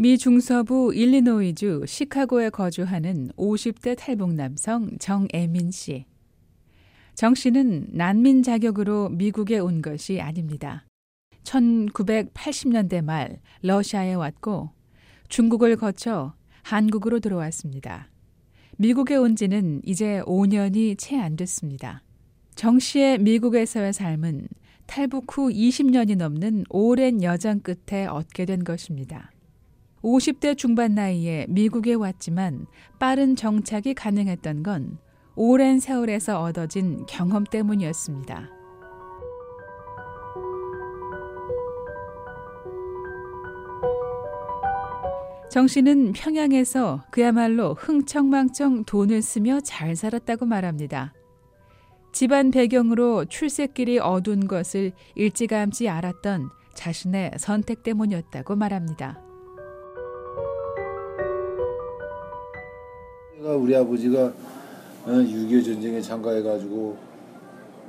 미 중서부 일리노이주 시카고에 거주하는 50대 탈북 남성 정애민 씨. 정 씨는 난민 자격으로 미국에 온 것이 아닙니다. 1980년대 말 러시아에 왔고 중국을 거쳐 한국으로 들어왔습니다. 미국에 온 지는 이제 5년이 채 안 됐습니다. 정 씨의 미국에서의 삶은 탈북 후 20년이 넘는 오랜 여정 끝에 얻게 된 것입니다. 50대 중반 나이에 미국에 왔지만 빠른 정착이 가능했던 건 오랜 세월에서 얻어진 경험 때문이었습니다. 정 씨는 평양에서 그야말로 흥청망청 돈을 쓰며 잘 살았다고 말합니다. 집안 배경으로 출세길이 어두운 것을 일찌감치 알았던 자신의 선택 때문이었다고 말합니다. 우리 아버지가 6.25 어, 전쟁에 참가해가지고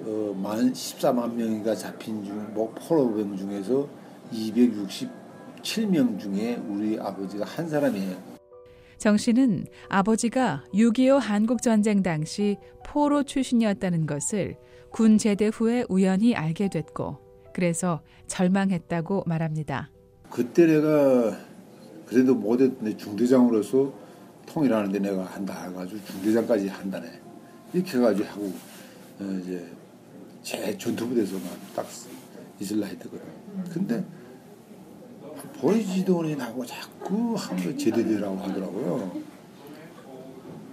어, 만 14만 명이가 잡힌 중, 뭐 포로병 중에서 267명 중에 우리 아버지가 한 사람이에요. 정 씨는 아버지가 6.25 한국전쟁 당시 포로 출신이었다는 것을 군 제대 후에 우연히 알게 됐고, 그래서 절망했다고 말합니다. 그때 내가 그래도 못했는데 중대장으로서 통일하는데 내가 한다 해가지고 중대장까지 한다네. 이렇게 해가지고 하고 어, 이제 제 전투부대에서만 딱 있을라 했거든. 근데 보이지도 않고 자꾸 한번 제대되라고 하더라고요.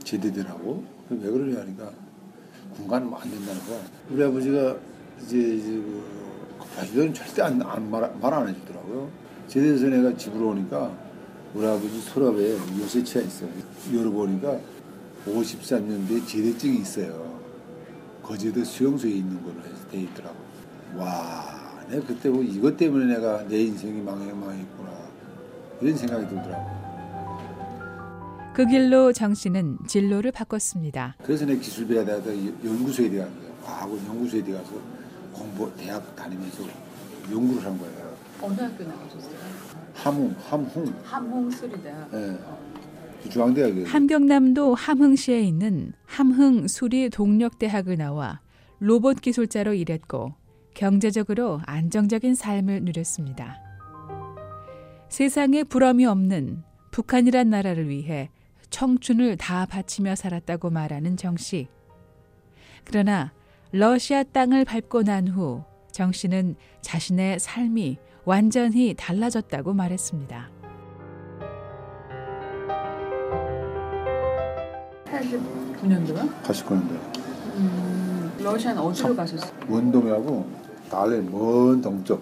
제대되라고? 왜 그러냐 하니까 군간은 안 된다는 거야. 우리 아버지가 이제, 이제 그 바지도는 절대 안, 안 말, 말 안 해주더라고요. 제대해서 내가 집으로 오니까 우리 아버지 서랍에 요새치가 있어요. 열어보니까 53년도에 제대증이 있어요. 거제도 수용소에 있는 걸로 돼 있더라고. 와, 내가 그때 뭐 이것 때문에 내가 내 인생이 망해 망했구나. 이런 생각이 들더라고. 그 길로 정 씨는 진로를 바꿨습니다. 그래서 내 기술비하다가 연구소에 들어간 거예요. 과학원 연구소에 들어가서 공부, 대학 다니면서 연구를 한 거예요. 어느 학교 나오셨어요? 함흥, 함흥. 함흥 수리대학. 네. 중앙대학이 함경남도 함흥시에 있는 함흥 수리 동력대학을 나와 로봇 기술자로 일했고 경제적으로 안정적인 삶을 누렸습니다. 세상에 부러움이 없는 북한이란 나라를 위해 청춘을 다 바치며 살았다고 말하는 정 씨. 그러나 러시아 땅을 밟고 난 후 정 씨는 자신의 삶이 완전히 달라졌다고 말했습니다. 89년도요? 89년도. 음, 러시아는 어디로 가셨어요? 원동하고 달래 먼 동쪽.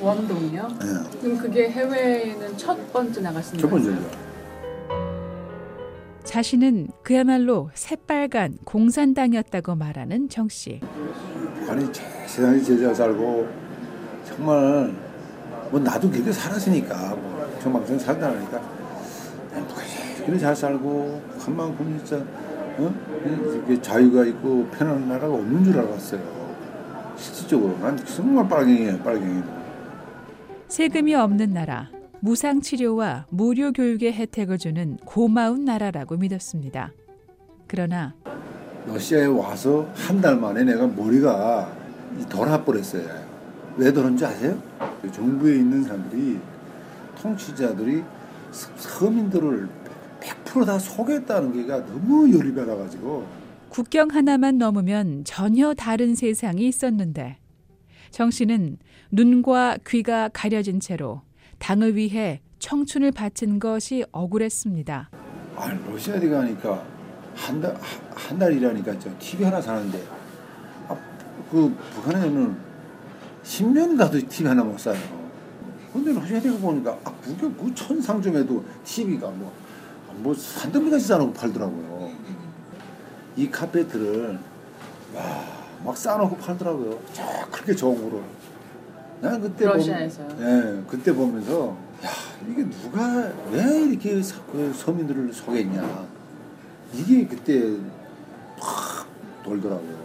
원동이요? 네. 그럼 그게 해외에는 첫 번째 나갔습니다. 첫 번째죠. 자신은 그야말로 새빨간 공산당이었다고 말하는 정 씨. 아니 세상에 제자 살고 정말 뭐 나도 그렇게 살았으니까 뭐 정방생 살다니까 그래 잘 살고 한만큼 진짜 어? 이렇게 자유가 있고 편안한 나라가 없는 줄 알았어요. 실질적으로 난 정말 빨갱이에요, 빨갱이. 세금이 없는 나라, 무상 치료와 무료 교육의 혜택을 주는 고마운 나라라고 믿었습니다. 그러나 러시아에 와서 한 달 만에 내가 머리가 돌아버렸어요. 왜 그런지 아세요? 정부에 있는 사람들이 통치자들이 서민들을 100%다 속였다는 게가 너무 열이 받아가지고 국경 하나만 넘으면 전혀 다른 세상이 있었는데 정 씨는 눈과 귀가 가려진 채로 당을 위해 청춘을 바친 것이 억울했습니다. 아, 러시아에 가니까 한 달, 한 달이라니까 저 TV 하나 사는데 아, 그 북한에는 10년 가도 TV 하나 못 사요. 근데 러시아에 보니까 아, 그게 그 천상점에도 TV가 뭐, 뭐 산더미같이 싸놓고 팔더라고요. 이 카페트를 와, 막 싸놓고 팔더라고요. 저 그렇게 거로. 난 그때 러시아에서. 보면, 예, 그때 보면서 야 이게 누가 왜 이렇게 서, 그 서민들을 속였냐 이게 그때 확 돌더라고요.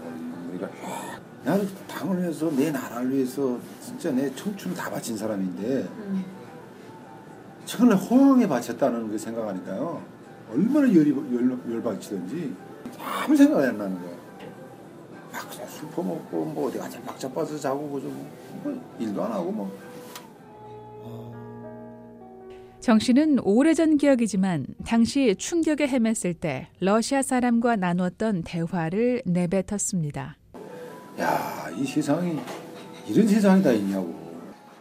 그러니 까 나는 당을 위해서 내 나라를 위해서 진짜 내 청춘을 다 바친 사람인데 음. 천을 호황에 바쳤다는 그 생각하니까요. 얼마나 열이 열, 열받치던지 아무 생각이 안 나는 거예요. 막 그냥 술 퍼먹고 뭐 어디 가서 막 잡아서 자고 그저 뭐, 뭐 일도 안 하고 뭐 정 씨는 오래전 기억이지만 당시 충격에 헤맸을 때 러시아 사람과 나눴던 대화를 내뱉었습니다. 야, 이 세상이 이런 세상이 다 있냐고.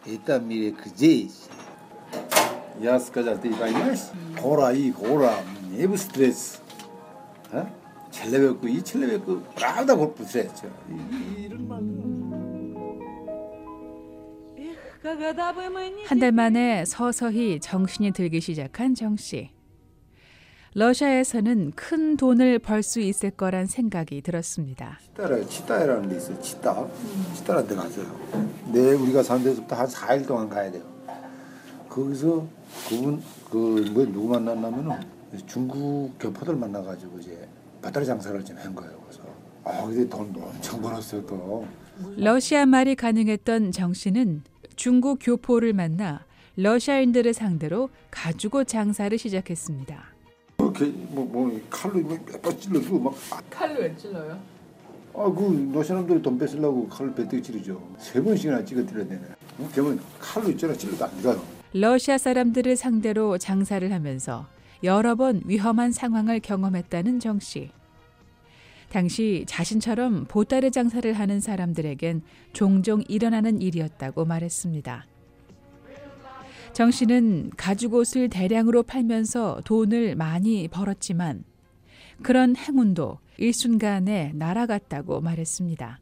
일단 미래 그제. 야스까지 때 이바이마스. 고라 이 고라 음, 네브 스트레스. 어? 첼레베고 이 첼레베고 라다 골프 스트레스. 이런 말. 한 달 만에 서서히 정신이 들기 시작한 정 씨. 러시아에서는 큰 돈을 벌 수 있을 거란 생각이 들었습니다. 치따라 치따라는 데 있어요. 치따. 치따라는 데 가서요. 네, 우리가 산 데서부터 한 4일 동안 가야 돼요. 거기서 그분 그 뭐 누구 만났냐면은 중국 교포들 만나가지고 이제 배터리 장사를 좀 한 거예요. 그래서 아, 근데 돈 엄청 벌었어요 또. 러시아 말이 가능했던 정 씨는 중국 교포를 만나 러시아인들을 상대로 가지고 장사를 시작했습니다. 이렇게 뭐, 뭐 칼로 몇번 찔러주고 막 칼로 왜 찔러요? 아, 그, 노 사람들이 돈 뺏으려고 칼로 배뜨기 찌르죠. 세 번씩이나 찍어 드려야 되네. 어? 그러면 칼로 있잖아, 찔러도 안 들어요. 러시아 사람들을 상대로 장사를 하면서 여러 번 위험한 상황을 경험했다는 정 씨. 당시 자신처럼 보따리 장사를 하는 사람들에겐 종종 일어나는 일이었다고 말했습니다. 정 씨는 가죽옷을 대량으로 팔면서 돈을 많이 벌었지만 그런 행운도 일순간에 날아갔다고 말했습니다.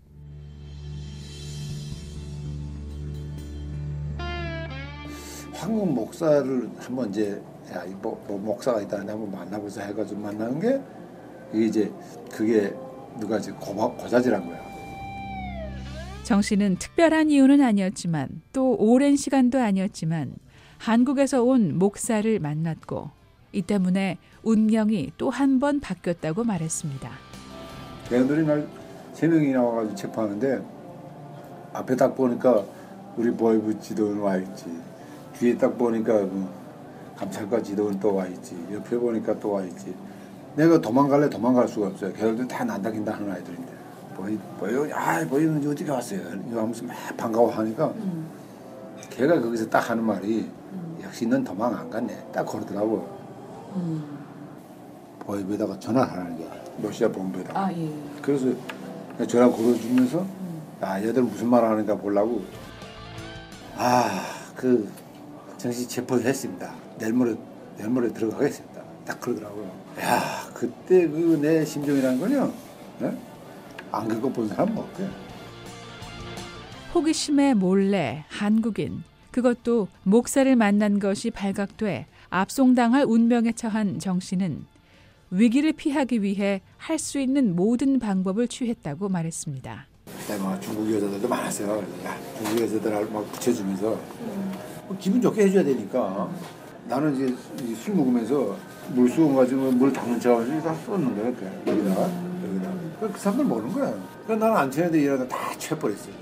황금 목사를 한번 이제, 야, 이 뭐, 뭐 목사가 있다는데 한번 만나보자 해가지고 만나는 게, 이제, 그게 누가 이제 고마, 고자질한 거야. 정 씨는 특별한 이유는 아니었지만 또 오랜 시간도 아니었지만 한국에서 온 목사를 만났고 이 때문에 운명이 또 한 번 바뀌었다고 말했습니다. 걔네들이 날세 명이 나와가지고 체포하는데, 앞에 딱 보니까 우리 보이부 지도원 와 있지. 뒤에 딱 보니까 그 감찰과 지도원 또 와 있지. 옆에 보니까 또 와 있지. 내가 도망갈래 도망갈 수가 없어요. 걔네들 다 난다긴다 하는 아이들인데. 보이, 보이, 아, 보이는 어떻게 왔어요? 이거 하면서 막 반가워하니까 음. 걔가 거기서 딱 하는 말이 역시 넌 도망 안 갔네. 딱 그러더라고. 음. 보이부에다가 전화를 하는 거야. 러시아 본부에다가. 아 예. 그래서 전화 걸어주면서 아 얘들 무슨 말 하는가 보려고 아그 정시 체포했습니다 내일 모레 내일 모레 들어가겠습니다 딱 그러더라고요 야 그때 그 내 심정이라는 건요 예? 안 겪어본 사람 없대 호기심에 몰래 한국인 그것도 목사를 만난 것이 발각돼 압송당할 운명에 처한 정 씨는 위기를 피하기 위해 할 수 있는 모든 방법을 취했다고 말했습니다. 그때 막 중국 여자들도 많았어요. 야 중국 여자들 막 붙여주면서. 뭐 기분 좋게 해줘야 되니까. 나는 이제 이술 먹으면서 물수건 가지고 물 담는 척하면서 다 쏟는 거야 이렇게 여기다가 여기다가. 그 사람들 모르는 거야. 그러니까 나는 안 쳐는데 이러다 다 쳐버렸어요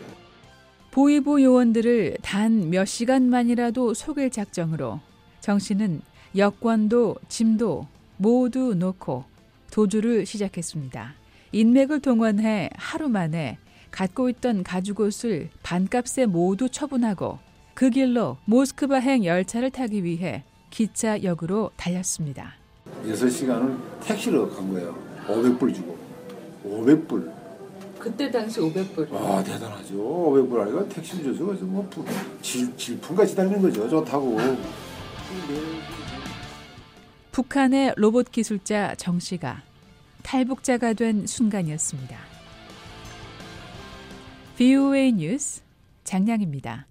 보이부 요원들을 단 몇 시간만이라도 속일 작정으로 정 씨는 여권도 짐도 모두 놓고 도주를 시작했습니다. 인맥을 동원해 하루 만에 갖고 있던 가죽옷을 반값에 모두 처분하고 그 길로 모스크바행 열차를 타기 위해 기차역으로 달렸습니다. 6시간을 택시로 간 거예요 500불 주고 500불 그때 당시 500불. 와 대단하죠 500불 아니가 택시를 줘서 그래서 뭐 부- 질, 질풍같이 달리는 거죠 좋다고 북한의 로봇 기술자 정 씨가 탈북자가 된 순간이었습니다. VOA 뉴스 장량입니다.